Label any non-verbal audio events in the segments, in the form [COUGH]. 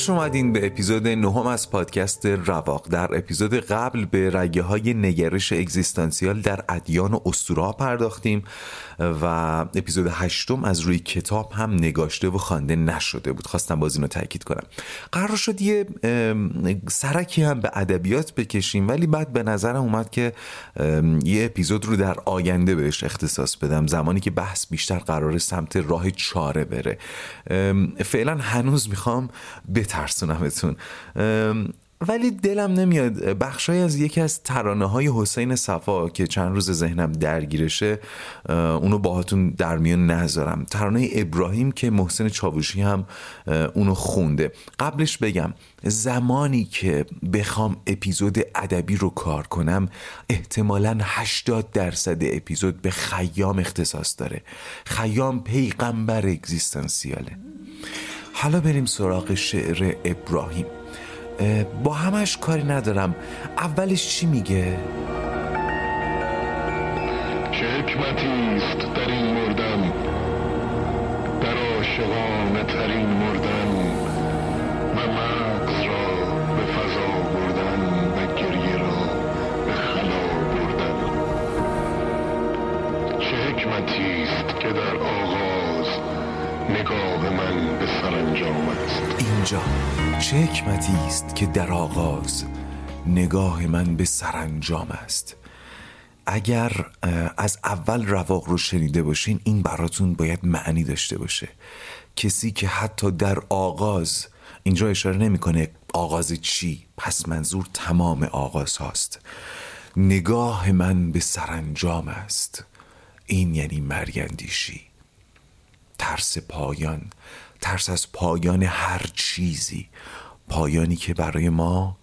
خوش اومدین به اپیزود نهم از پادکست رواق. در اپیزود قبل به رگه های نگرش اگزیستانسیال در ادیان و اسطوره پرداختیم و اپیزود هشتم از روی کتاب هم نگاشته و خوانده نشده بود. خواستم باز اینو تاکید کنم. قرار شد یه سرکی هم به ادبیات بکشیم ولی بعد به نظرم اومد که یه اپیزود رو در آینده بهش اختصاص بدم. زمانی که بحث بیشتر قرار سمت راه چاره بره. فعلا هنوز می‌خوام بترسونمتون ولی دلم نمیاد. بخشای از یکی از ترانه های حسین صفا که چند روز ذهنم درگیرشه اونو باهاتون در میان نذارم. ترانه ابراهیم که محسن چاوشی هم اونو خونده. قبلش بگم زمانی که بخوام اپیزود ادبی رو کار کنم احتمالا 80 درصد اپیزود به خیام اختصاص داره. خیام پیغمبر اگزیستانسیاله. حالا بریم سراغ شعر ابراهیم. با همش کاری ندارم. اولش چی میگه؟ چه حکمتی است در این مردن در عاشقانه ترین مردن. و مغز را به فضا بردن و گریه را به خلا بردن. چه حکمتی است که در آغاز نگاه من اینجا چه حکمتی است که در آغاز نگاه من به سرانجام است؟ اگر از اول رواق رو شنیده باشین این براتون باید معنی داشته باشه. کسی که حتی در آغاز اینجا اشاره نمی‌کنه آغاز چی پس منظور تمام آغاز هاست. نگاه من به سرانجام است. این یعنی مرگندیشی ترس پایان ترس از پایان هر چیزی پایانی که برای ما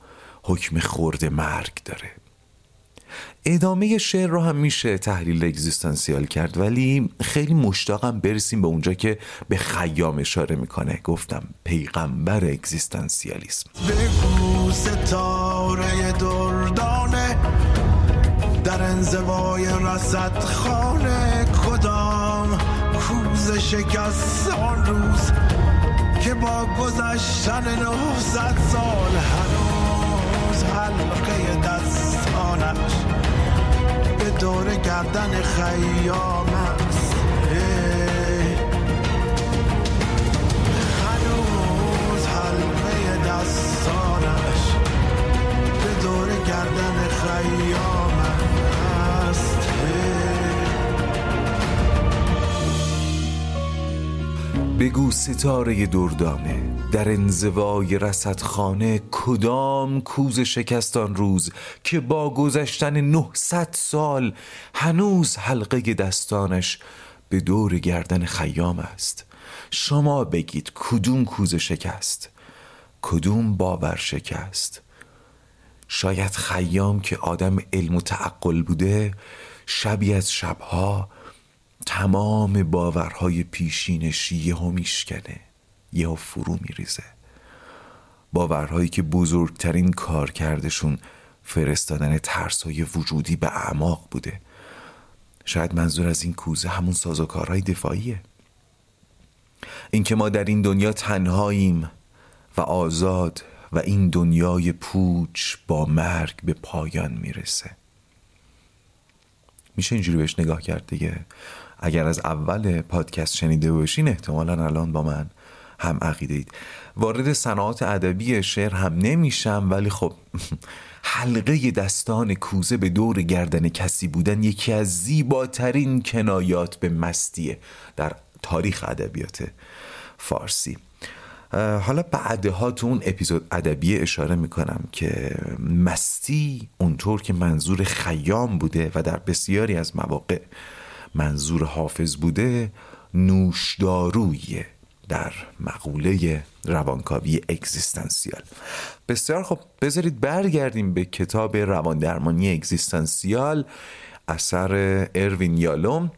حکم خورد مرگ داره. ادامه شعر رو هم میشه تحلیل اگزیستانسیال کرد ولی خیلی مشتاقم برسیم به اونجا که به خیام اشاره می‌کنه. گفتم پیغمبر اگزیستانسیالیسم. بگو ستاره دردانه در انزوای رسد خانه کوز شکست آن روز که با گذشتن نهصد سال هنوز حلقه دستانش به دور گردن خیام است. هنوز حلقه دستانش به دور گردن خیام بگو ستاره دردانه. در انزوای رصدخانه کدام کوز شکستان روز که با گذشتن 900 سال هنوز حلقه دستانش به دور گردن خیام است؟ شما بگید کدوم کوز شکست؟ کدوم باور شکست؟ شاید خیام که آدم علم و تعقل بوده شبی از شبها تمام باورهای پیشینشی یهو میشکنه یهو فرو میریزه. باورهایی که بزرگترین کار کردشون فرستادن ترسای وجودی به اعماق بوده. شاید منظور از این کوزه همون سازوکارهای دفاعیه. اینکه ما در این دنیا تنهاییم و آزاد و این دنیای پوچ با مرگ به پایان می‌رسه. میشه اینجوری بهش نگاه کرد دیگه؟ اگر از اول پادکست شنیده باشین احتمالا الان با من هم عقیده اید وارد صناعات ادبی شعر هم نمیشم ولی خب [LAUGHS] حلقه دستان کوزه به دور گردن کسی بودن یکی از زیباترین کنایات به مستیه در تاریخ ادبیات فارسی. حالا بعدها تو اون اپیزود ادبی اشاره می‌کنم که مستی اونطور که منظور خیام بوده و در بسیاری از مواقع منظور حافظ بوده نوشدارویه در مقوله روانکاوی اگزیستانسیال. بسیار خب بذارید برگردیم به کتاب رواندرمانی اگزیستانسیال اثر اروین یالوم.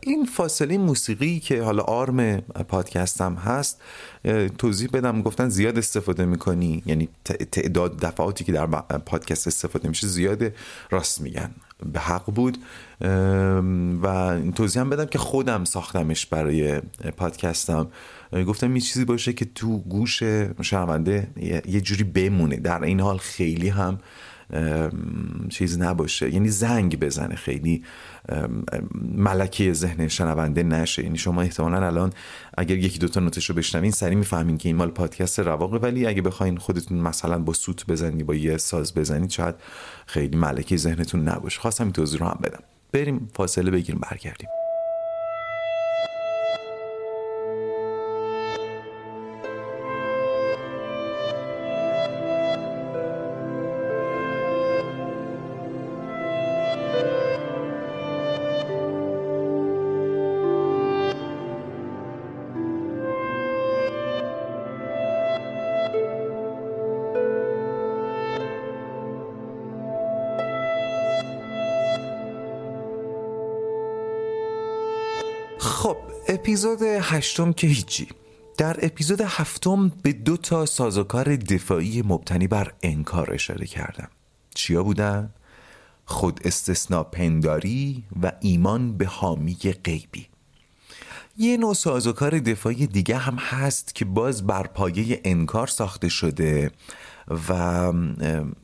این فاصله موسیقی که حالا آرم پادکستم هست توضیح بدم گفتن زیاد استفاده می‌کنی یعنی تعداد دفعاتی که در پادکست استفاده میشه زیاده راست میگن. به حق بود. و توضیح هم بدم که خودم ساختمش برای پادکستم. گفتم یه چیزی باشه که تو گوش شنونده یه جوری بمونه. در این حال خیلی هم چیز نباشه. یعنی زنگ بزنه خیلی. ملکه ذهن شنونده نشه. یعنی شما احتمالا الان اگر یکی دوتا نوتش رو بشنوین سریع می‌فهمین که این مال پادکست رواقه. ولی اگه بخواین خودتون مثلا با سوت بزنی با یه ساز بزنید شاید خیلی ملکه ذهنتون نباشه. خواستم این توضیح رو هم بدم. بریم فاصله بگیریم برگردیم. اپیزود هشتم که هیچی. در اپیزود هفتم به دو تا سازوکار دفاعی مبتنی بر انکار اشاره کردم. چیا بودن؟ خود استثناء پنداری و ایمان به حامی غیبی. یه نوع سازوکار دفاعی دیگه هم هست که باز بر پایه انکار ساخته شده و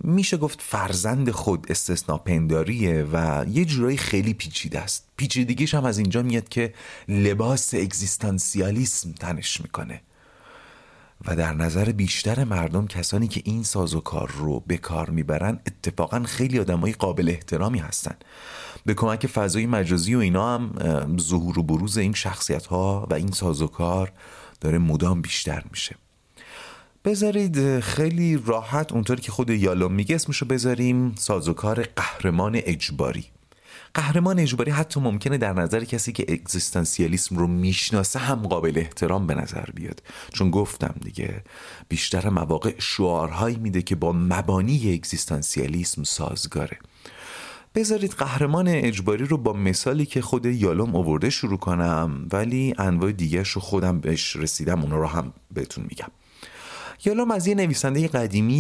میشه گفت فرزند خود استثناء پنداریه و یه جورایی خیلی پیچیده است. پیچیدگیش هم از اینجا میاد که لباس اگزیستانسیالیسم تنش می‌کنه. و در نظر بیشتر مردم کسانی که این سازوکار رو به کار می‌برن اتفاقا خیلی آدمای قابل احترامی هستن. به کمک فضای مجازی و اینا هم ظهور و بروز این شخصیت ها و این سازوکار داره مدام بیشتر میشه. بذارید خیلی راحت اونطوری که خود یالوم میگه اسمشو بذاریم سازوکار قهرمان اجباری. قهرمان اجباری حتی ممکنه در نظر کسی که اگزیستانسیالیسم رو می‌شناسه هم قابل احترام به نظر بیاد. چون گفتم دیگه بیشتر مواقع شعارهایی میده که با مبانی اگزیستانسیالیسم سازگاره. بذارید قهرمان اجباری رو با مثالی که خود یالوم اوورده شروع کنم ولی انواع دیگرش رو خودم بهش رسیدم اون رو هم بهتون میگم. یالوم از یه نویسنده قدیمی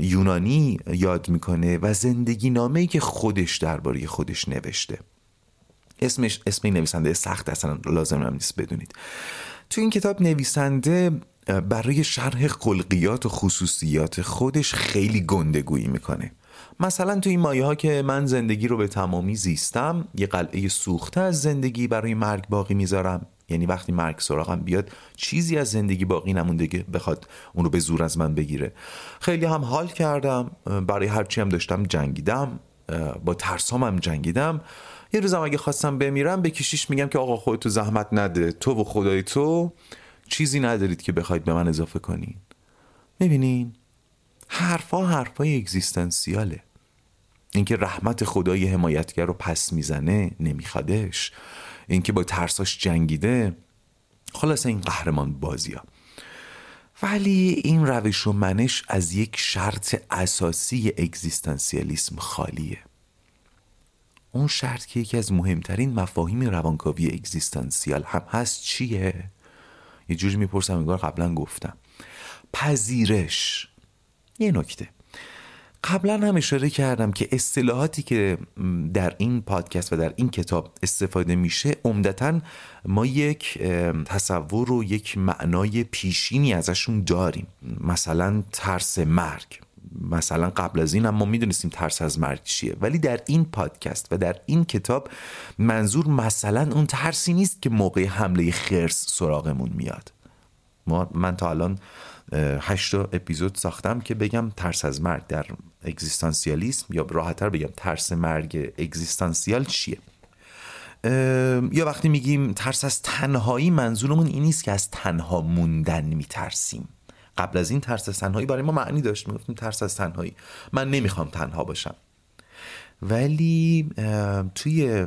یونانی یاد می‌کنه و زندگی نامه که خودش درباره خودش نوشته. اسمش اسم این نویسنده سخت اصلا لازم هم نیست بدونید. تو این کتاب نویسنده برای شرح خلقیات و خصوصیات خودش خیلی گندگویی می‌کنه. مثلا تو این مایه ها که من زندگی رو به تمامی زیستم یه قلعه سوخته از زندگی برای مرگ باقی می‌ذارم. یعنی وقتی مرگ سراغم بیاد چیزی از زندگی باقی نمونده که بخواد اون رو به زور از من بگیره. خیلی هم حال کردم برای هرچی هم داشتم جنگیدم با ترسام هم جنگیدم. یه روزم اگه خواستم بمیرم به کشیش میگم که آقا خودتو زحمت نده تو و خدای تو چیزی ندارید که بخواید به من اضافه کنین. می‌بینین؟ حرفا حرفای اگزیستانسیاله. اینکه رحمت خدای حمایتگر رو پس می‌زنه نمیخوادش. اینکه با ترساش جنگیده خلاص این قهرمان بازی ها. ولی این روش و منش از یک شرط اساسی اگزیستانسیالیسم خالیه اون شرط که یکی از مهمترین مفاهیم روانکاوی اگزیستانسیال هم هست چیه؟ یه جوری می‌پرسم انگار قبلا گفتم پذیرش یه نکته قبلا هم اشاره کردم که اصطلاحاتی که در این پادکست و در این کتاب استفاده میشه عمدتا ما یک تصور و یک معنای پیشینی ازشون داریم. مثلا ترس مرگ. مثلا قبل از این هم ما می‌دونستیم ترس از مرگ چیه. ولی در این پادکست و در این کتاب منظور مثلا اون ترسی نیست که موقع حمله خرس سراغمون میاد. ما من تا الان هشت اپیزود ساختم که بگم ترس از مرگ در اگزیستانسیالیسم یا راحتتر بگم ترس مرگ اگزیستانسیال چیه؟ یا وقتی میگیم ترس از تنهایی منظورمون این نیست که از تنها موندن میترسیم. قبل از این ترس از تنهایی برای ما معنی داشت. می‌گفتیم ترس از تنهایی. من نمی‌خوام تنها باشم. ولی توی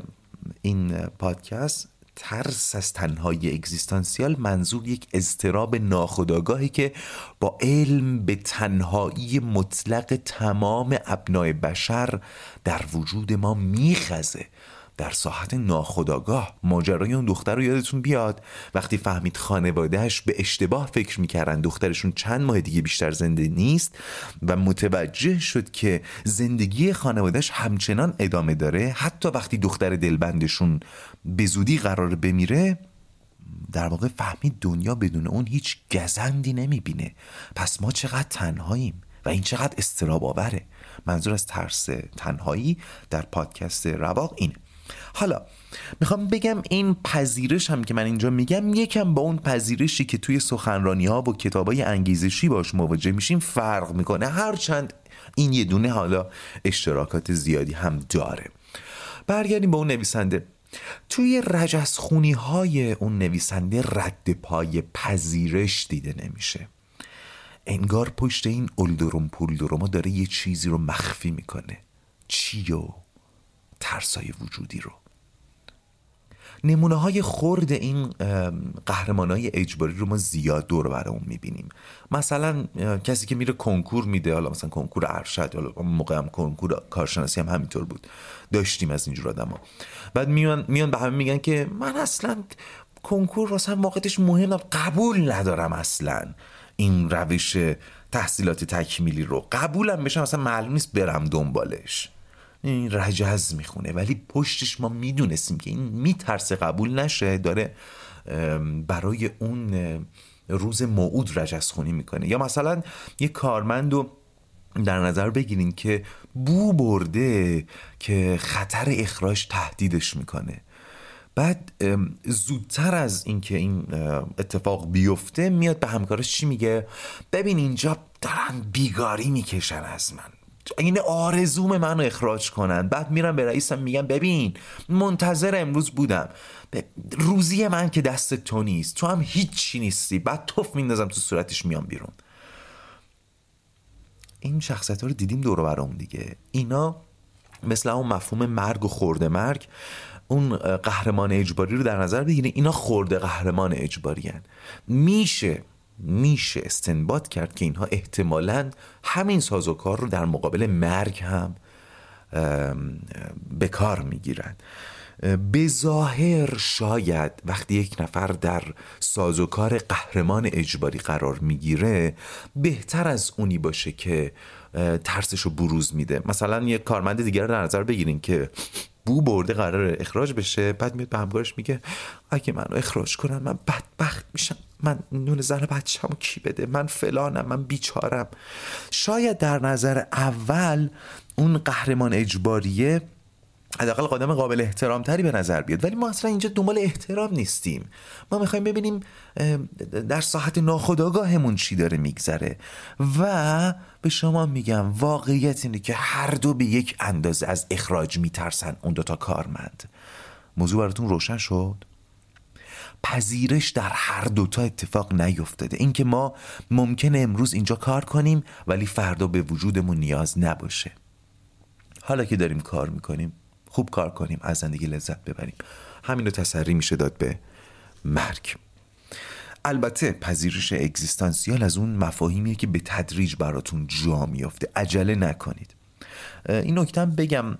این پادکست ترس از تنهایی اگزیستانسیال منظور یک اضطراب ناخودآگاهی که با علم به تنهایی مطلق تمام ابنای بشر در وجود ما میخزه. در ساحت ناخداگاه ماجرای اون دختر رو یادتون بیاد؟ وقتی فهمید خانوادهش به اشتباه فکر می‌کردن دخترشون چند ماه دیگه بیشتر زنده نیست و متوجه شد که زندگی خانوادهش همچنان ادامه داره حتی وقتی دختر دلبندشون به زودی قرار بمیره در واقع فهمید دنیا بدون اون هیچ گزندی نمی‌بینه. پس ما چقدر تنهاییم و این چقدر استراب آوره؟ منظور از ترس تنهایی در پادکست رواق اینه. حالا می‌خوام بگم این پذیرش هم که من اینجا میگم یکم با اون پذیرشی که توی سخنرانی ها و کتاب های انگیزشی باش مواجه میشیم فرق می‌کنه. هرچند این یه دونه حالا اشتراکات زیادی هم داره. برگردیم به اون نویسنده. توی رجسخونی های اون نویسنده رد پای پذیرش دیده نمیشه. انگار پشت این اولدروم پولدروما داره یه چیزی رو مخفی می‌کنه. چی و؟ ترسای وجودی رو. نمونه های خورد این قهرمان های اجباری رو ما زیاد دور برامون می‌بینیم. مثلا کسی که میره کنکور میده حالا مثلا کنکور ارشد حالا موقع هم کنکور کارشناسی هم همینطور بود. داشتیم از اینجور آدم ها بعد میان, میان به همه میگن که من اصلا کنکور واسه واقعتش مهم قبول ندارم اصلا این روش تحصیلات تکمیلی رو. قبولم بشم اصلا معلوم نیست برم دنبالش. این رجز می‌خونه. ولی پشتش ما می‌دونستیم که این میترسه قبول نشه. داره برای اون روز موعود رجز خونی می‌کنه. یا مثلا یه کارمند رو در نظر بگیرین که بو برده که خطر اخراج تهدیدش می‌کنه. بعد زودتر از اینکه این اتفاق بیفته میاد به همکارش چی میگه؟ ببین اینجا دارن بیگاری می‌کشن از من. این آرزوم منو اخراج کنن. بعد میرم به رئیسم میگم ببین منتظر امروز بودم. روزی من که دست تو نیست. تو هم هیچی نیستی. بعد توف میندازم تو صورتش میام بیرون. این شخصیت ها رو دیدیم دور برام دیگه. اینا مثل اون مفهوم مرگ و خورده مرگ اون قهرمان اجباری رو در نظر بگیرین اینا خورده قهرمان اجباری هن. میشه میشه استنباط کرد که اینها احتمالا همین سازوکار رو در مقابل مرگ هم به کار می‌گیرن. به ظاهر شاید وقتی یک نفر در سازوکار قهرمان اجباری قرار می‌گیره بهتر از اونی باشه که ترسش رو بروز میده. مثلا یک کارمند دیگر رو در نظر بگیرین که بو برده قرار اخراج بشه بعد میاد به همکارش میگه اگه منو اخراج کنن من بدبخت میشم. من نون زن بچه‌مو کی بده؟ من فلانم من بیچارم. شاید در نظر اول اون قهرمان اجباریه حداقل قدم قابل احترام تری به نظر بیاد. ولی ما اصلا اینجا دنبال احترام نیستیم. ما می‌خوایم ببینیم در ساحت ناخداگاهمون چی داره میگذره. و به شما میگم واقعیت اینه که هر دو به یک اندازه از اخراج میترسن اون دوتا کارمند. موضوع براتون روشن شد؟ پذیرش در هر دوتا اتفاق نیفتاده. اینکه ما ممکنه امروز اینجا کار کنیم ولی فردا به وجودمون نیاز نباشه. حالا که داریم کار می‌کنیم خوب کار کنیم از زندگی لذت ببریم. همین رو تسری میشه داد به مرگ. البته پذیرش اگزیستانسیال از اون مفاهیمیه که به تدریج براتون جا میافته. عجله نکنید. این نکته بگم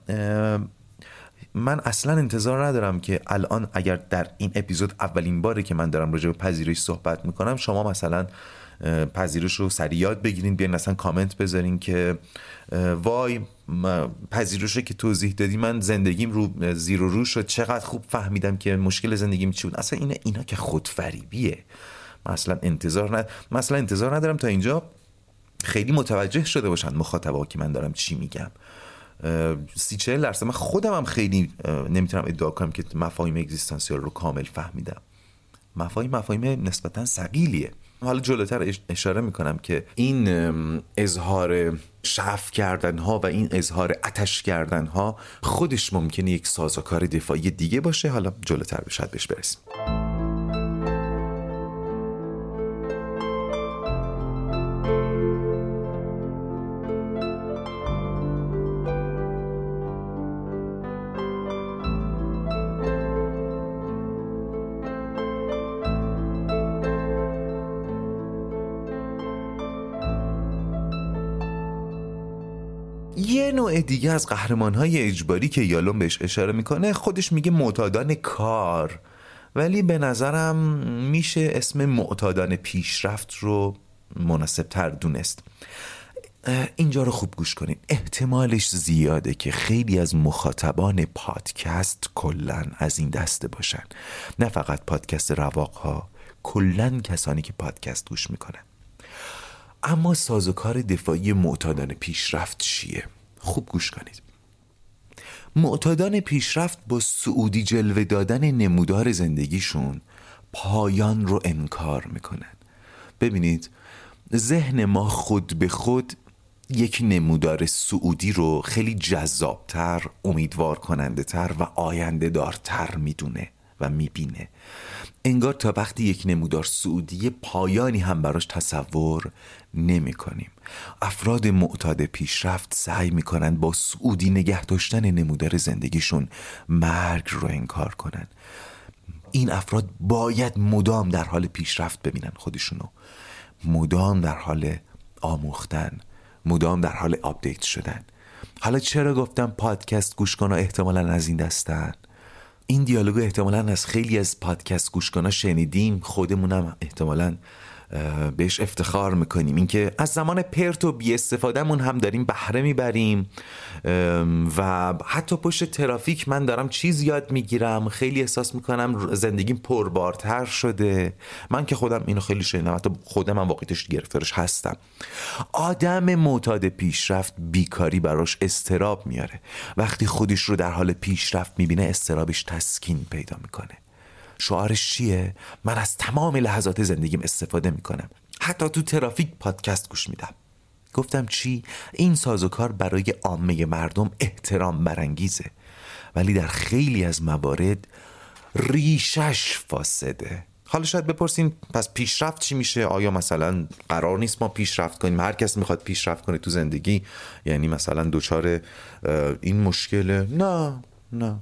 من اصلا انتظار ندارم که الان اگر در این اپیزود اولین باره که من دارم راجع به پذیرش صحبت می‌کنم شما مثلا پذیرش رو سریع یاد بگیرین بیاین اصلا کامنت بذارین که وای پذیرش که توضیح دادی من زندگیم رو زیر و رو شد چقدر خوب فهمیدم که مشکل زندگیم چی بود. اصلا اینا, اینا که خودفریبیه. مثلا انتظار ند... مثلا انتظار ندارم تا اینجا خیلی متوجه شده باشن مخاطبا که من دارم چی میگم. سی چهل درصد. من خودم هم خیلی نمی‌تونم ادعا کنم که مفاهیم اگزیستانسیال رو کامل فهمیدم. مفاهیم مفاهیم نسبتا سقیلیه حالا جلوتر اشاره می‌کنم که این اظهار شف کردن ها و این اظهار اتش کردن ها خودش ممکنه یک سازوکار دفاعی دیگه باشه. حالا جلوتر بشد بهش برسیم. دیگه از قهرمان های اجباری که یالون بهش اشاره می‌کنه خودش میگه معتادان کار. ولی به نظرم میشه اسم معتادان پیشرفت رو مناسب تر دونست. اینجا رو خوب گوش کنین. احتمالش زیاده که خیلی از مخاطبان پادکست کلا از این دسته باشن. نه فقط پادکست رواق ها کلا کسانی که پادکست گوش می‌کنن. اما سازوکار دفاعی معتادان پیشرفت چیه؟ خوب گوش کنید. معتادان پیشرفت با سعودی جلوه دادن نمودار زندگیشون پایان رو انکار می‌کنن. ببینید ذهن ما خود به خود یک نمودار سعودی رو خیلی جذابتر امیدوار کننده تر و آینده دارتر می‌دونه. و می‌بینه. انگار تا وقتی یک نمودار صعودی پایانی هم براش تصور نمی کنیم افراد معتاد پیشرفت سعی می‌کنن با صعودی نگه داشتن نمودار زندگیشون مرگ رو انکار کنن این افراد باید مدام در حال پیشرفت ببینن خودشونو. مدام در حال آموختن. مدام در حال آپدیت شدن. حالا چرا گفتم پادکست گوش کن احتمالا از این دستن؟ این دیالوگو احتمالا از خیلی از پادکست گوش شنیدیم. خودمونم احتمالا بهش افتخار می‌کنیم. اینکه از زمان پرت و بی استفادهمون هم داریم بهره می‌بریم. و حتی پشت ترافیک من دارم چیز یاد می‌گیرم. خیلی احساس می‌کنم زندگیم پربارتر شده. من که خودم اینو خیلی شنیدم. حتی خودم هم واقعیتش گرفتارش هستم. آدم معتاد پیشرفت بیکاری براش استراب میاره. وقتی خودش رو در حال پیشرفت می‌بینه استرابش تسکین پیدا می‌کنه. شعارش چیه؟ من از تمام لحظات زندگیم استفاده می‌کنم. حتی تو ترافیک پادکست گوش میدم. گفتم چی؟ این سازوکار برای عامه مردم احترام برانگیزه. ولی در خیلی از موارد ریشش فاسده. حالا شاید بپرسین پس پیشرفت چی میشه؟ آیا مثلا قرار نیست ما پیشرفت کنیم؟ هر کس می‌خواد پیشرفت کنه تو زندگی یعنی مثلا دچار این مشکله نه نه.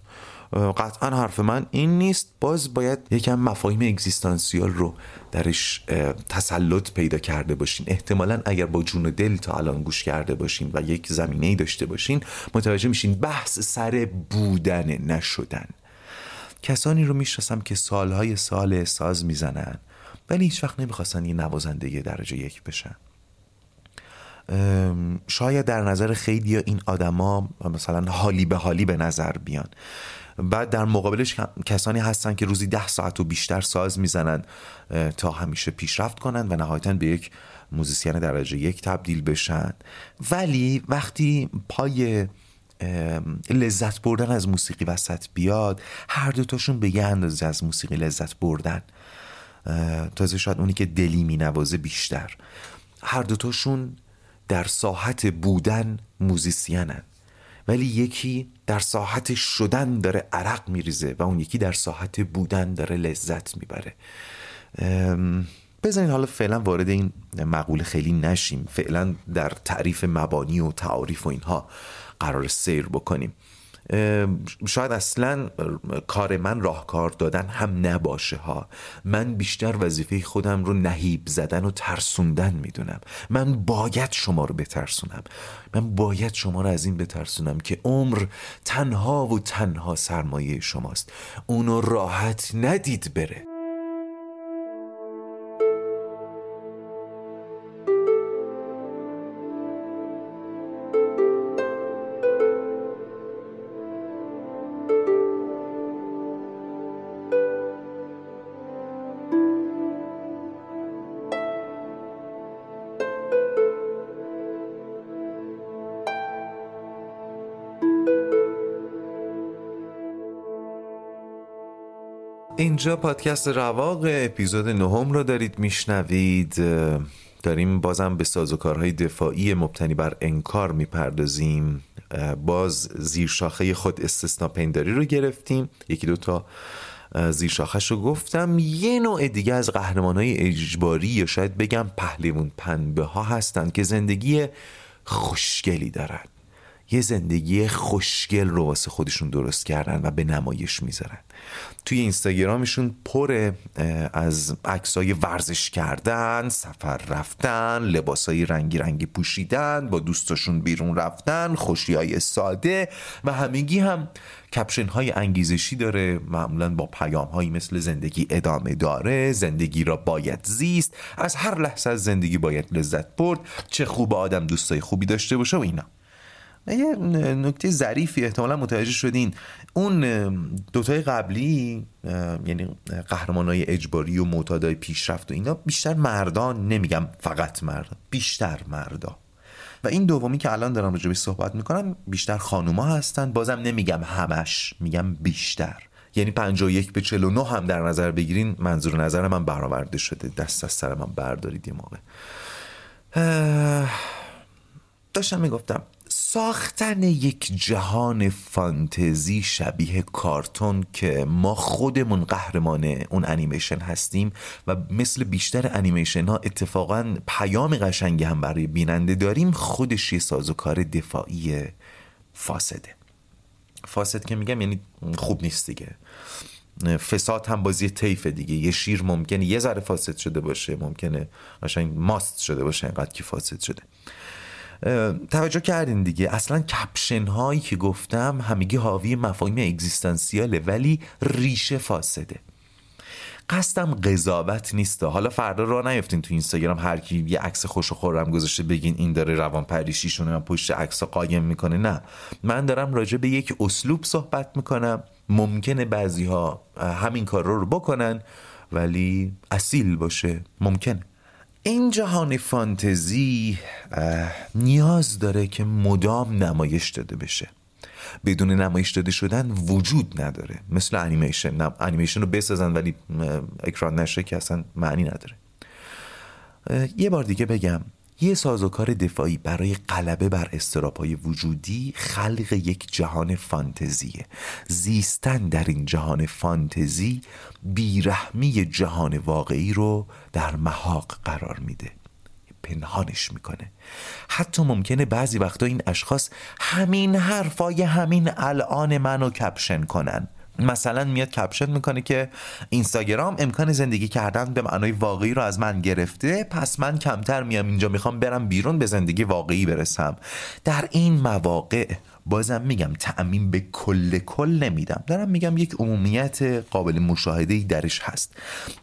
قطعا حرف من این نیست. باز باید یکم مفاهیم اگزیستانسیال رو درش تسلط پیدا کرده باشین. احتمالا اگر با جون و دل تا الان گوش کرده باشین و یک زمینه داشته باشین متوجه میشین بحث سر بودن نشدن. کسانی رو می‌شناسم که سالهای سال ساز می‌زنن ولی هیچ وقت نمی‌خواستن یه نوازنده درجه یک بشن. شاید در نظر خیلی این آدما مثلا حالی به حالی به نظر بیان. بعد در مقابلش کسانی هستن که روزی ده ساعت و بیشتر ساز می‌زنن تا همیشه پیشرفت کنن و نهایتا به یک موزیسین درجه یک تبدیل بشن. ولی وقتی پای لذت بردن از موسیقی وسط بیاد هر دوتاشون به یه اندازه از موسیقی لذت بردن. تازه شاید اونی که دلی می نوازه بیشتر. هر دوتاشون در ساحت بودن موزیسینن. ولی یکی در ساحت شدن داره عرق میریزه و اون یکی در ساحت بودن داره لذت می‌بره. بزنین حالا فعلا وارد این مقوله خیلی نشیم. فعلا در تعریف مبانی و تعاریف و اینها قرار سیر بکنیم. شاید اصلا کار من راهکار دادن هم نباشه ها. من بیشتر وظیفه خودم رو نهیب زدن و ترسوندن می‌دونم. من باید شما رو بترسونم. من باید شما رو از این بترسونم که عمر تنها و تنها سرمایه شماست. اونو راحت ندید بره. اینجا پادکست رواق اپیزود نهم رو دارید میشنوید. داریم بازم به سازوکارهای دفاعی مبتنی بر انکار می‌پردازیم. باز زیر شاخه خود استثنا پنداری رو گرفتیم. یکی دوتا زیر شاخش رو گفتم. یه نوع دیگه از قهرمان های اجباری یا شاید بگم پهلیمون پنبه ها هستن که زندگی خوشگلی دارن. یه زندگی خوشگل رو واسه خودشون درست کردن و به نمایش می‌ذارن. توی اینستاگرامشون پر از عکسای ورزش کردن سفر رفتن لباسای رنگی رنگی پوشیدن با دوستاشون بیرون رفتن خوشی های ساده و همگی هم کپشن های انگیزشی داره. معمولا با پیام هایی مثل زندگی ادامه داره زندگی را باید زیست از هر لحظه از زندگی باید لذت برد چه خوب آدم دوستای خوبی داشته باشه و اینا. یه نکته ظریفی احتمالا متوجه شدین. اون دوتای قبلی یعنی قهرمان های اجباری و معتادای پیشرفت و اینا بیشتر مردان نمیگم فقط مرد بیشتر مردا. و این دومی که الان دارم راجبش صحبت می‌کنم بیشتر خانوما هستن. بازم نمیگم همش میگم بیشتر. یعنی 51 به 49 هم در نظر بگیرین منظور نظر من برآورده شده. دست از سر من بردارید یه موقع. داشتم می‌گفتم ساختن یک جهان فانتزی شبیه کارتون که ما خودمون قهرمان اون انیمیشن هستیم و مثل بیشتر انیمیشن ها اتفاقا پیام قشنگی هم برای بیننده داریم خودش یه سازوکار دفاعی فاسده. فاسد که میگم یعنی خوب نیست دیگه. فساد هم بازی طیف دیگه. یه شیر ممکنه یه ذره فاسد شده باشه ممکنه قشنگ ماست شده باشه اینقدر که فاسد شده. توجه کردین دیگه. اصلا کپشن هایی که گفتم همگی حاوی مفاهیم اگزیستانسیاله ولی ریشه فاسده. قصدم قضاوت نیست. حالا فردا را نیفتین تو اینستاگرام هر کی یه عکس خوش و خورم گذاشته بگین این داره روان پریشیشونه من پشت عکس قایم می‌کنه. نه. من دارم راجع به یک اسلوب صحبت می‌کنم. ممکنه بعضی ها همین کار رو بکنن ولی اصیل باشه. ممکنه. این جهان فانتزی نیاز داره که مدام نمایش داده بشه. بدون نمایش داده شدن وجود نداره. مثل انیمیشن انیمیشن رو بسازن ولی اکران نشه که اصلا معنی نداره. یه بار دیگه بگم. یه سازوکار دفاعی برای غلبه بر استرابهای وجودی خلق یک جهان فانتزیه. زیستن در این جهان فانتزی بیرحمی جهان واقعی رو در محاق قرار میده. پنهانش می‌کنه. حتی ممکنه بعضی وقتا این اشخاص همین حرفای همین الان منو کپشن کنن. مثلا میاد کپشن می‌کنه که اینستاگرام امکان زندگی کردن به معنای واقعی رو از من گرفته پس من کمتر میام اینجا می‌خوام برم بیرون به زندگی واقعی برسم. در این مواقع بازم میگم تعمین به کل کل نمیدم. دارم میگم یک عمومیت قابل مشاهده ای درش هست.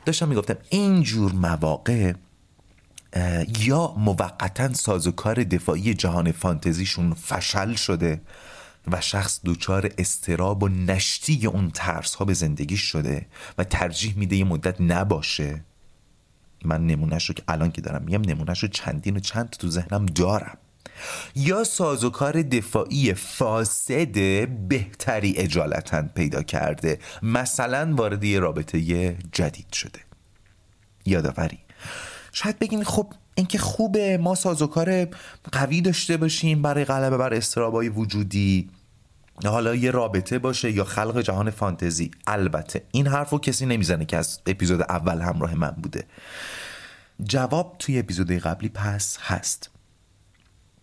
داشتم می‌گفتم این جور مواقع یا موقتا سازوکار دفاعی جهان فانتزیشون فشل شده و شخص دچار استراب و نشتی اون ترس ها به زندگی شده و ترجیح میده یه مدت نباشه. من نمونهش رو که الان که دارم میگم نمونهش رو چندین و چند تو ذهنم دارم. یا سازوکار دفاعی فاسد بهتری اجالتا پیدا کرده مثلا وارد یه رابطه جدید شده. یادآوری. شاید بگین خب اینکه خوبه ما سازوکار قوی داشته باشیم برای غلبه بر استرابای وجودی. حالا یه رابطه باشه یا خلق جهان فانتزی. البته این حرف رو کسی نمی‌زنه که از اپیزود اول همراه من بوده. جواب توی اپیزود قبلی پس هست.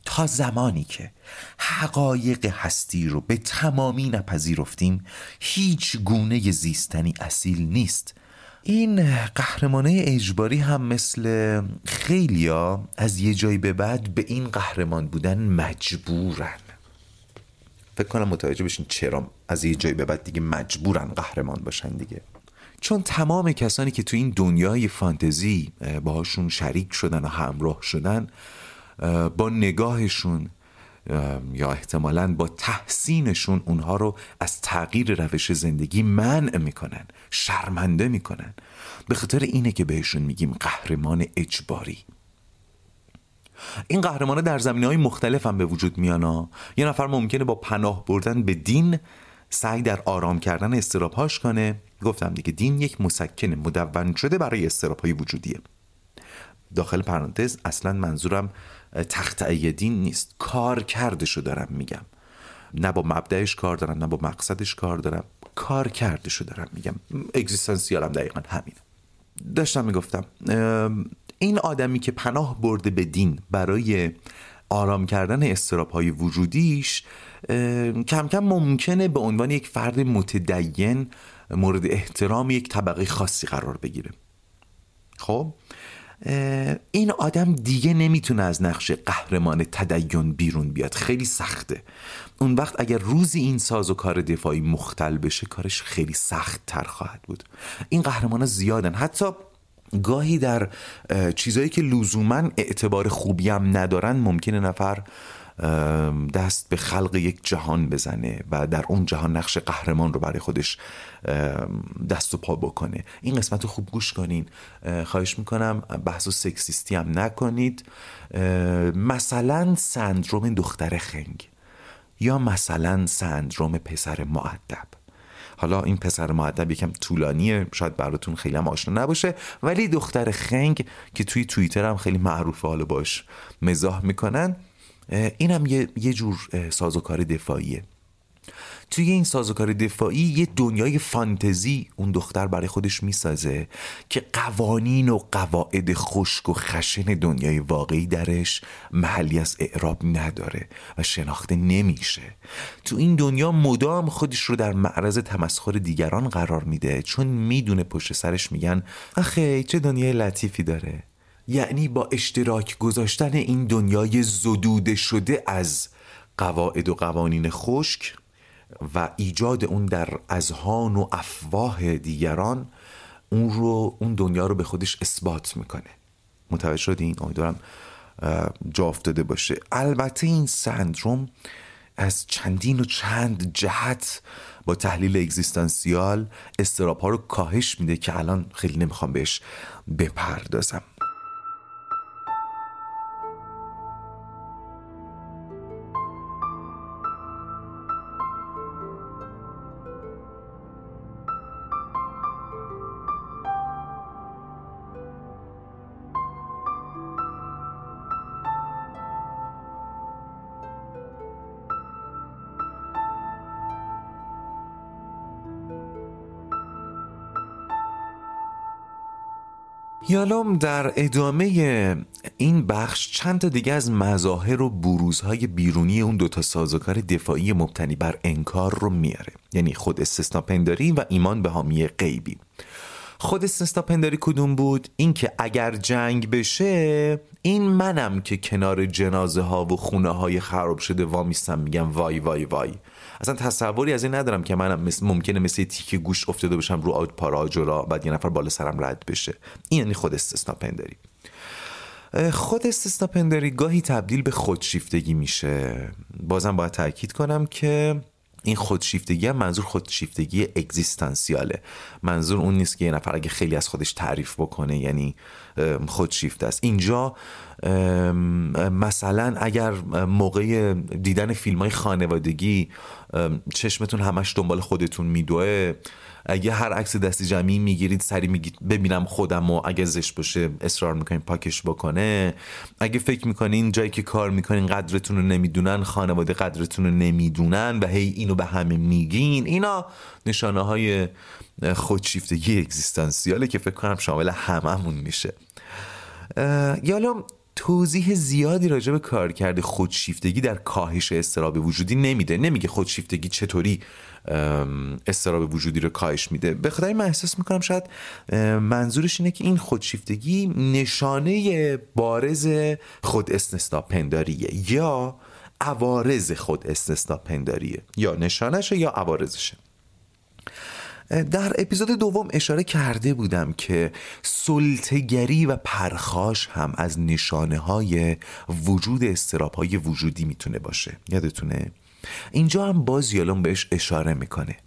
تا زمانی که حقایق هستی رو به تمامی نپذیرفتیم هیچ گونه زیستنی اصیل نیست. این قهرمانه اجباری هم مثل خیلیا از یه جایی به بعد به این قهرمان بودن مجبورن. فکر کنم متوجه بشین چرا از یه جایی به بعد دیگه مجبورن قهرمان باشن دیگه. چون تمام کسانی که تو این دنیای فانتزی باهاشون شریک شدن و همراه شدن با نگاهشون یا احتمالا با تحسینشون اونها رو از تغییر روش زندگی منع می‌کنن شرمنده می‌کنن. به خاطر اینه که بهشون میگیم قهرمان اجباری. این قهرمان در زمینه های مختلف هم به وجود میانا یه نفر ممکنه با پناه بردن به دین سعی در آرام کردن استرابهاش کنه. گفتم دیگه دین یک مسکن مدون شده برای استرابهای وجودیه. داخل پرانتز اصلا منظورم تختعی دین نیست. کار کردشو دارم میگم. نه با مبدعش کار دارم نه با مقصدش کار دارم. کار کردشو دارم میگم. اگزیستانسیالم دقیقا همین داشتم می‌گفتم این آدمی که پناه برده به دین برای آرام کردن استراب های وجودیش کم کم ممکنه به عنوان یک فرد متدین مورد احترام یک طبقه خاصی قرار بگیره. خب؟ این آدم دیگه نمی‌تونه از نقش قهرمان تدین بیرون بیاد. خیلی سخته. اون وقت اگر روزی این ساز و کار دفاعی مختل بشه کارش خیلی سخت تر خواهد بود. این قهرمان زیادن. حتی گاهی در چیزهایی که لزوما اعتبار خوبی هم ندارن ممکنه نفر دست به خلق یک جهان بزنه و در اون جهان نقش قهرمان رو برای خودش دست و پا بکنه. این قسمت رو خوب گوش کنین. خواهش می‌کنم بحث و سکسیستی هم نکنید. مثلا سندروم دختر خنگ یا مثلا سندروم پسر معدب حالا این پسر معدب یکم طولانیه شاید براتون خیلی هم آشنا نباشه ولی دختر خنگ که توی توییتر هم خیلی معروفه حالا باش مزاح می‌کنن. اینم یه, یه جور سازوکار دفاعیه. توی این سازوکار دفاعی یه دنیای فانتزی اون دختر برای خودش می‌سازه که قوانین و قواعد خشک و خشن دنیای واقعی درش محلی از اعراب نداره و شناخته نمیشه. تو این دنیا مدام خودش رو در معرض تمسخر دیگران قرار میده چون می‌دونه پشت سرش میگن آخه چه دنیای لطیفی داره. یعنی با اشتراک گذاشتن این دنیای زدوده شده از قواعد و قوانین خشک و ایجاد اون در اذهان و افواه دیگران اون رو اون دنیا رو به خودش اثبات می‌کنه. متوجه شدین؟ امیدوارم جا افتاده باشه. البته این سندروم از چندین و چند جهت با تحلیل اگزیستانسیال استراب رو کاهش میده که الان خیلی نمی‌خوام بهش بپردازم. یالوم در ادامه این بخش چند تا دیگه از مظاهر و بروزهای بیرونی اون دوتا سازوکار دفاعی مبتنی بر انکار رو میاره. یعنی خود استثناپنداری و ایمان به حامی غیبی. خود استثناپنداری کدوم بود؟ اینکه اگر جنگ بشه این منم که کنار جنازه ها و خونه های خراب شده وامیستم میگم وای وای وای. اصلا تصوری از این ندارم که منم مثل ممکنه مثل تیک گوش افتاده باشم رو پاراجورا بعد یه نفر بالا سرم رد بشه. این یعنی خود استثنا پنداری. خود استثنا پنداری گاهی تبدیل به خودشیفتگی میشه. بازم باید تاکید کنم که این خودشیفتگی هم منظور خودشیفتگی اگزیستانسیاله. منظور اون نیست که یه نفر اگه خیلی از خودش تعریف بکنه یعنی خودشیفته است. اینجا مثلا اگر موقع دیدن فیلم های خانوادگی چشمتون همش دنبال خودتون میدوه اگه هر عکس دستی جمعی می‌گیرید سری میگید ببینم خودم و اگه زشت باشه اصرار می‌کنین پاکش بکنه. اگه فکر می‌کنین جایی که کار می‌کنین قدرتون رو نمی‌دونن خانواده قدرتون رو نمی‌دونن و هی اینو به همه میگین اینا نشانه های خودشیفتگی اگزیستانسیاله که فکر کنم شامل هممون میشه. یالا توضیح زیادی راجع به کارکرد خودشیفتگی در کاهش استراب وجودی نمیده. نمیگه خودشیفتگی چطوری استراب وجودی رو کاهش میده. به خاطر من احساس می‌کنم شاید منظورش اینه که این خودشیفتگی نشانه بارز خود استثنا پنداریه یا عوارض خود استثنا پنداریه یا نشانشه یا عوارضشه. در اپیزود دوم اشاره کرده بودم که سلطگری و پرخاش هم از نشانه های وجود استراب های وجودی می‌تونه باشه. یادتونه؟ اینجا هم باز یالون بهش اشاره می‌کنه.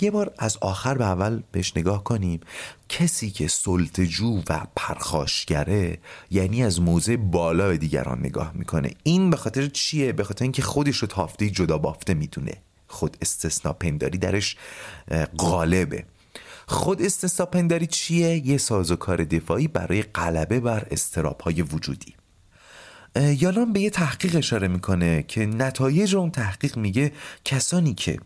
یه بار از آخر به اول بهش نگاه کنیم. کسی که سلطجو و پرخاشگره یعنی از موضع بالا به دیگران نگاه می‌کنه. این به خاطر چیه؟ به خاطر اینکه خودش رو تافته جدا بافته می‌دونه. خود استثنا پنداری درش غالبه. خود استثنا پنداری چیه؟ یه سازوکار دفاعی برای غلبه بر استراب های وجودی. یالان به یه تحقیق اشاره می‌کنه که نتایج اون تحقیق میگه کسانی که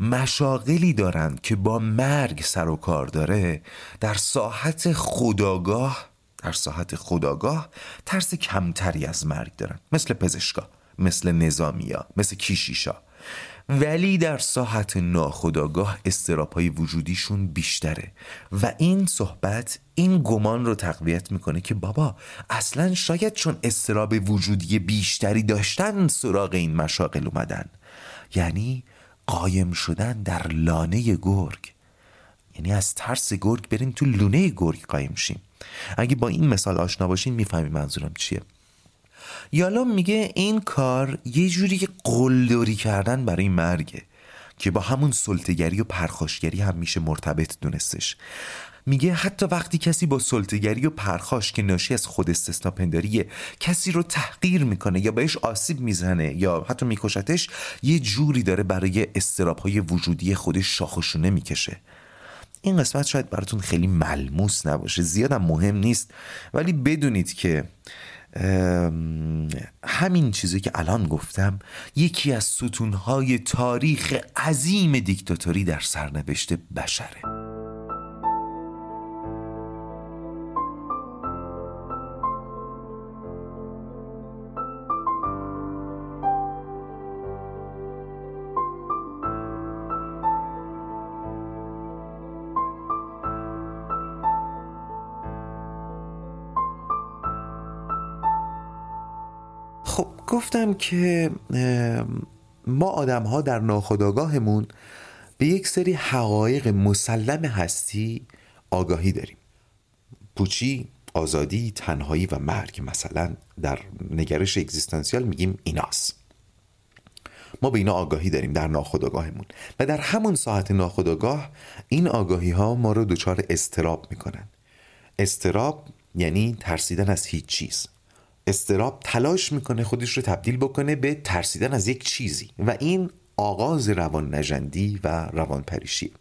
مشاغلی دارند که با مرگ سر و کار داره در ساحت خداگاه در ساحت خداگاه ترس کمتری از مرگ دارن. مثل پزشکا مثل نظامیا مثل کیشیشا. ولی در ساحت ناخداگاه استراب های وجودیشون بیشتره و این صحبت این گمان رو تقویت می‌کنه که بابا اصلا شاید چون استراب وجودی بیشتری داشتن سراغ این مشاقل اومدن. یعنی قایم شدن در لانه گرگ. یعنی از ترس گرگ بریم تو لونه گرگ قایم شیم. اگه با این مثال آشنا باشین می‌فهمی منظورم چیه. یالا میگه این کار یه جوری قلدری کردن برای مرگه که با همون سلطگری و پرخاشگری هم میشه مرتبط دونستش. میگه حتی وقتی کسی با سلطگری و پرخاش که ناشی از خود استثنا پنداریه کسی رو تحقیر می‌کنه یا بهش آسیب می‌زنه یا حتی میکشتش یه جوری داره برای استراب های وجودی خودش شاخشونه می‌کشه. این قسمت شاید براتون خیلی ملموس نباشه زیادم مهم نیست ولی بدونید که همین چیزی که الان گفتم یکی از ستونهای تاریخ عظیم دیکتاتوری در سرنوشت بشره. خب گفتم که ما آدم ها در ناخداگاهمون به یک سری حقایق مسلم هستی آگاهی داریم. پوچی، آزادی، تنهایی و مرگ مثلا در نگرش اگزیستانسیال میگیم ایناست. ما به اینا آگاهی داریم در ناخداگاهمون و در همون ساعت ناخداگاه این آگاهی ها ما رو دچار استراب می‌کنن. استراب یعنی ترسیدن از هیچ چیز. استراب تلاش می‌کنه خودش رو تبدیل بکنه به ترسیدن از یک چیزی و این آغاز روان نجندی و روان پریشی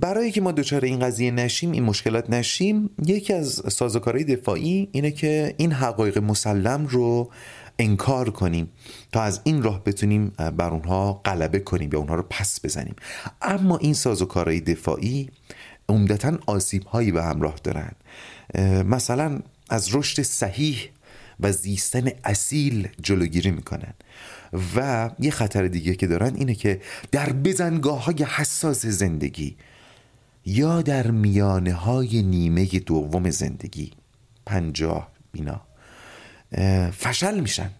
برای که ما دچار این قضیه نشیم این مشکلات نشیم یکی از سازوکارهای دفاعی اینه که این حقایق مسلم رو انکار کنیم تا از این راه بتونیم بر اونها غلبه کنیم یا اونها رو پس بزنیم. اما این سازوکارهای دفاعی عمدتا آسیب هایی به همراه دارن. مثلا از رشد صحیح و زیستن اصیل جلوگیری می‌کنن. و یه خطر دیگه که دارن اینه که در بزنگاه های حساس زندگی یا در میانه های نیمه دوم زندگی پنجاه اینا فشل میشن.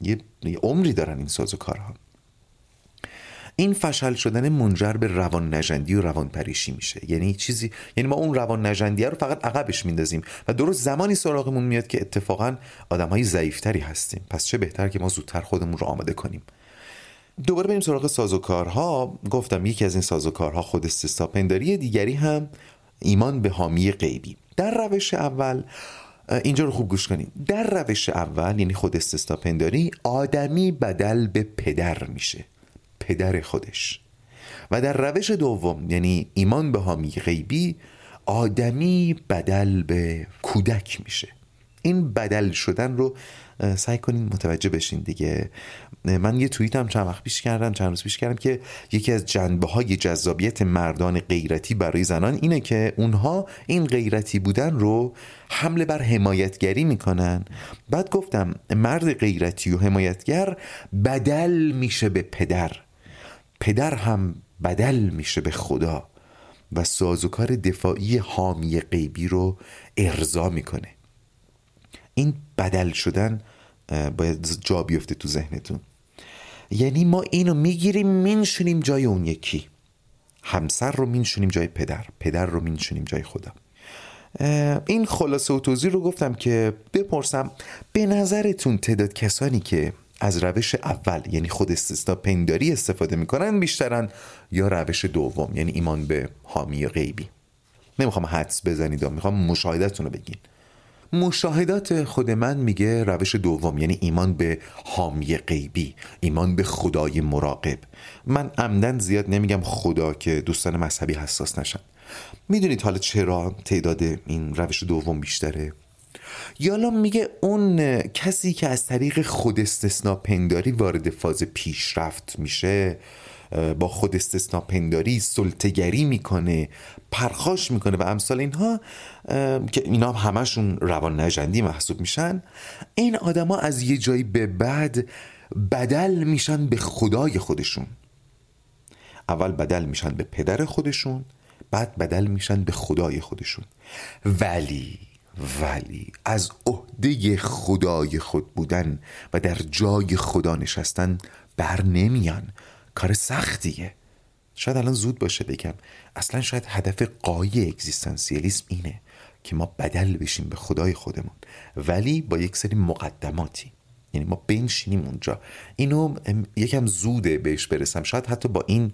یه عمری دارن این ساز و کارها. این فشل شدن منجر به روان نجندی و روان پریشی میشه. یعنی چیزی یعنی ما اون روان نجندی رو فقط عقبش میندازیم و درست زمانی سراغمون میاد که اتفاقا آدم های ضعیفتری هستیم. پس چه بهتر که ما زودتر خودمون رو آماده کنیم. دوباره بریم سراغ سازوکارها. گفتم یکی از این سازوکارها خود استثاپنداری دیگری هم ایمان به حامی غیبی. در روش اول اینجا رو خوب گوش کنید. در روش اول یعنی خود استثاپنداری آدمی بدل به پدر میشه. پدر خودش. و در روش دوم یعنی ایمان به حامی غیبی آدمی بدل به کودک میشه. این بدل شدن رو سعی کنین متوجه بشین دیگه. من یه توییت هم چند وقت پیش کردم چند روز پیش کردم که یکی از جنبه های جذابیت مردان غیرتی برای زنان اینه که اونها این غیرتی بودن رو حمله بر حمایتگری می‌کنن. بعد گفتم مرد غیرتی و حمایتگر بدل میشه به پدر. پدر هم بدل میشه به خدا و سازوکار دفاعی حامی غیبی رو ارضا می‌کنه. این بدل شدن باید جا بیفته تو ذهنتون. یعنی ما اینو می‌گیریم مینشونیم جای اون یکی. همسر رو مینشونیم جای پدر پدر رو مینشونیم جای خدا. این خلاصه و توضیح رو گفتم که بپرسم به نظرتون تعداد کسانی که از روش اول یعنی خود استثنا پنداری استفاده می‌کنن بیشترن یا روش دوم یعنی ایمان به حامی غیبی. نمی‌خوام حدس بزنید و می‌خوام مشاهدتون رو بگین. مشاهدات خود من میگه روش دوم یعنی ایمان به حامی غیبی ایمان به خدای مراقب. من عمدن زیاد نمیگم خدا که دوستان مذهبی حساس نشن. می‌دونید حالا چرا تعداد این روش دوم بیشتره؟ یالا میگه اون کسی که از طریق خود پنداری وارد فاز پیشرفت میشه با خود پنداری سلطگری می‌کنه پرخاش می‌کنه و امثال اینها که اینا هم همشون روان نجندی محسوب میشن این آدما از یه جایی به بعد بدل میشن به خدای خودشون. اول بدل میشن به پدر خودشون بعد بدل میشن به خدای خودشون. ولی ولی از عهده خدای خود بودن و در جای خدا نشستن بر نمیان. کار سختیه. شاید الان زود باشه بگم. اصلا شاید هدف قایی اگزیستانسیالیسم اینه که ما بدل بشیم به خدای خودمون. ولی با یک سری مقدماتی. یعنی ما بنشینیم اونجا. اینو یکم زوده بهش برسم. شاید حتی با این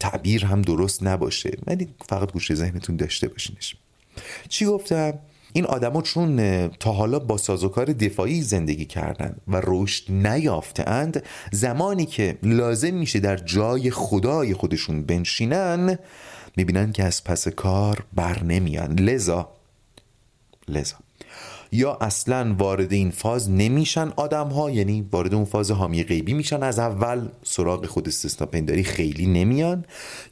تعبیر هم درست نباشه. ولی فقط گوشه ذهنتون داشته باشینش. چی گفتم؟ این آدما چون تا حالا با سازوکار دفاعی زندگی کردن و رشد نیافتند زمانی که لازم میشه در جای خدای خودشون بنشینن می‌بینن که از پس کار بر نمیان. لذا لذا. یا اصلا وارد این فاز نمیشن آدم ها یعنی وارد اون فاز حامی غیبی میشن از اول سراغ خود استثنا پنداری خیلی نمیان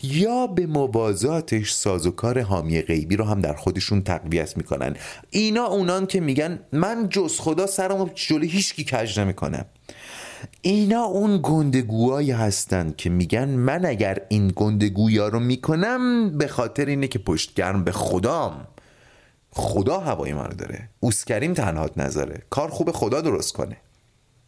یا به موازاتش سازوکار حامی غیبی رو هم در خودشون تقویت می‌کنن. اینا اونان که میگن من جز خدا سرمو جلو هیچکی کج نمی‌کنم. اینا اون گندگوهایی هستن که میگن من اگر این گندگویا رو می‌کنم به خاطر اینه که پشتگرم به خدام. خدا هوای منو داره. اوسکریم تنهات نذاره کار خوب خدا درست کنه.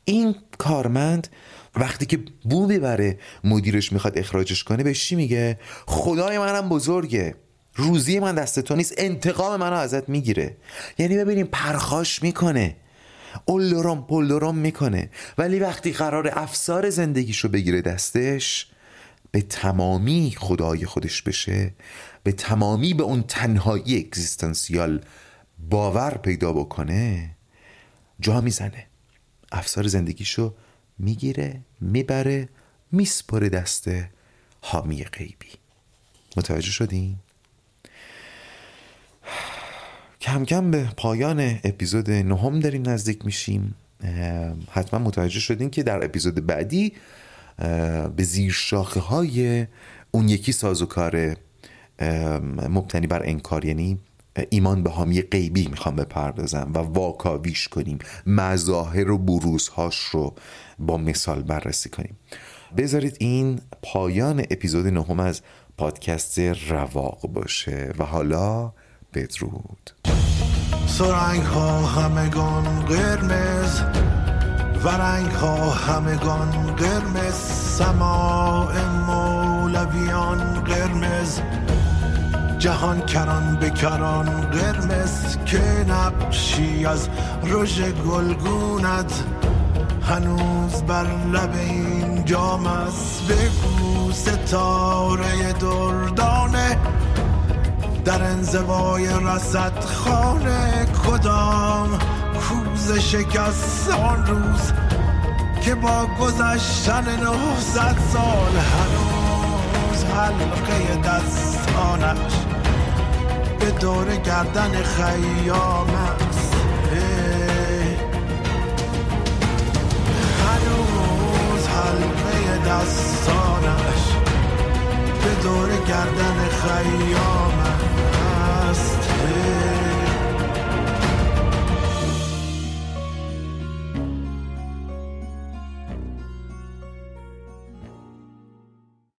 این کارمند وقتی که بو ببره مدیرش می‌خواد اخراجش کنه بهش چی میگه؟ خدای منم بزرگه. روزی من دست تو نیست انتقام منو ازت می‌گیره. یعنی ببینیم پرخاش می‌کنه. اولورام پولورام می‌کنه. ولی وقتی قرار افسار زندگیشو بگیره دستش به تمامی خدای خودش بشه. به تمامی به اون تنهایی اگزیستانسیال باور پیدا بکنه جا می‌زنه. افسار زندگیشو می‌گیره می‌بره میسپره دست حامی غیبی. متوجه شدین؟ کم کم به پایان اپیزود نهم داریم نزدیک میشیم. حتما متوجه شدین که در اپیزود بعدی به زیر شاخه های اون یکی سازوکار مبتنی بر انکار یعنی ایمان به حامی غیبی می‌خوام بپردازم و واکاویش کنیم مظاهر و بروزهاش رو با مثال بررسی کنیم. بذارید این پایان اپیزود نهم از پادکست رواق باشه و حالا بدرود. سرنگ ها همگان قرمز و رنگ ها همگان قرمز سماع مولویان قرمز. جهان کران بکران قرمز که نقشی از رژ گلگونت. هنوز بر لب این جام است بگو ستاره دردانه. در انزوای رسد خانه کدام کوز شکست آن روز که با گذشتن نهصد سال هنوز حلقه دستانش به دور گردن خیام است هنوز حلقه دستانش به دور گردن خیام است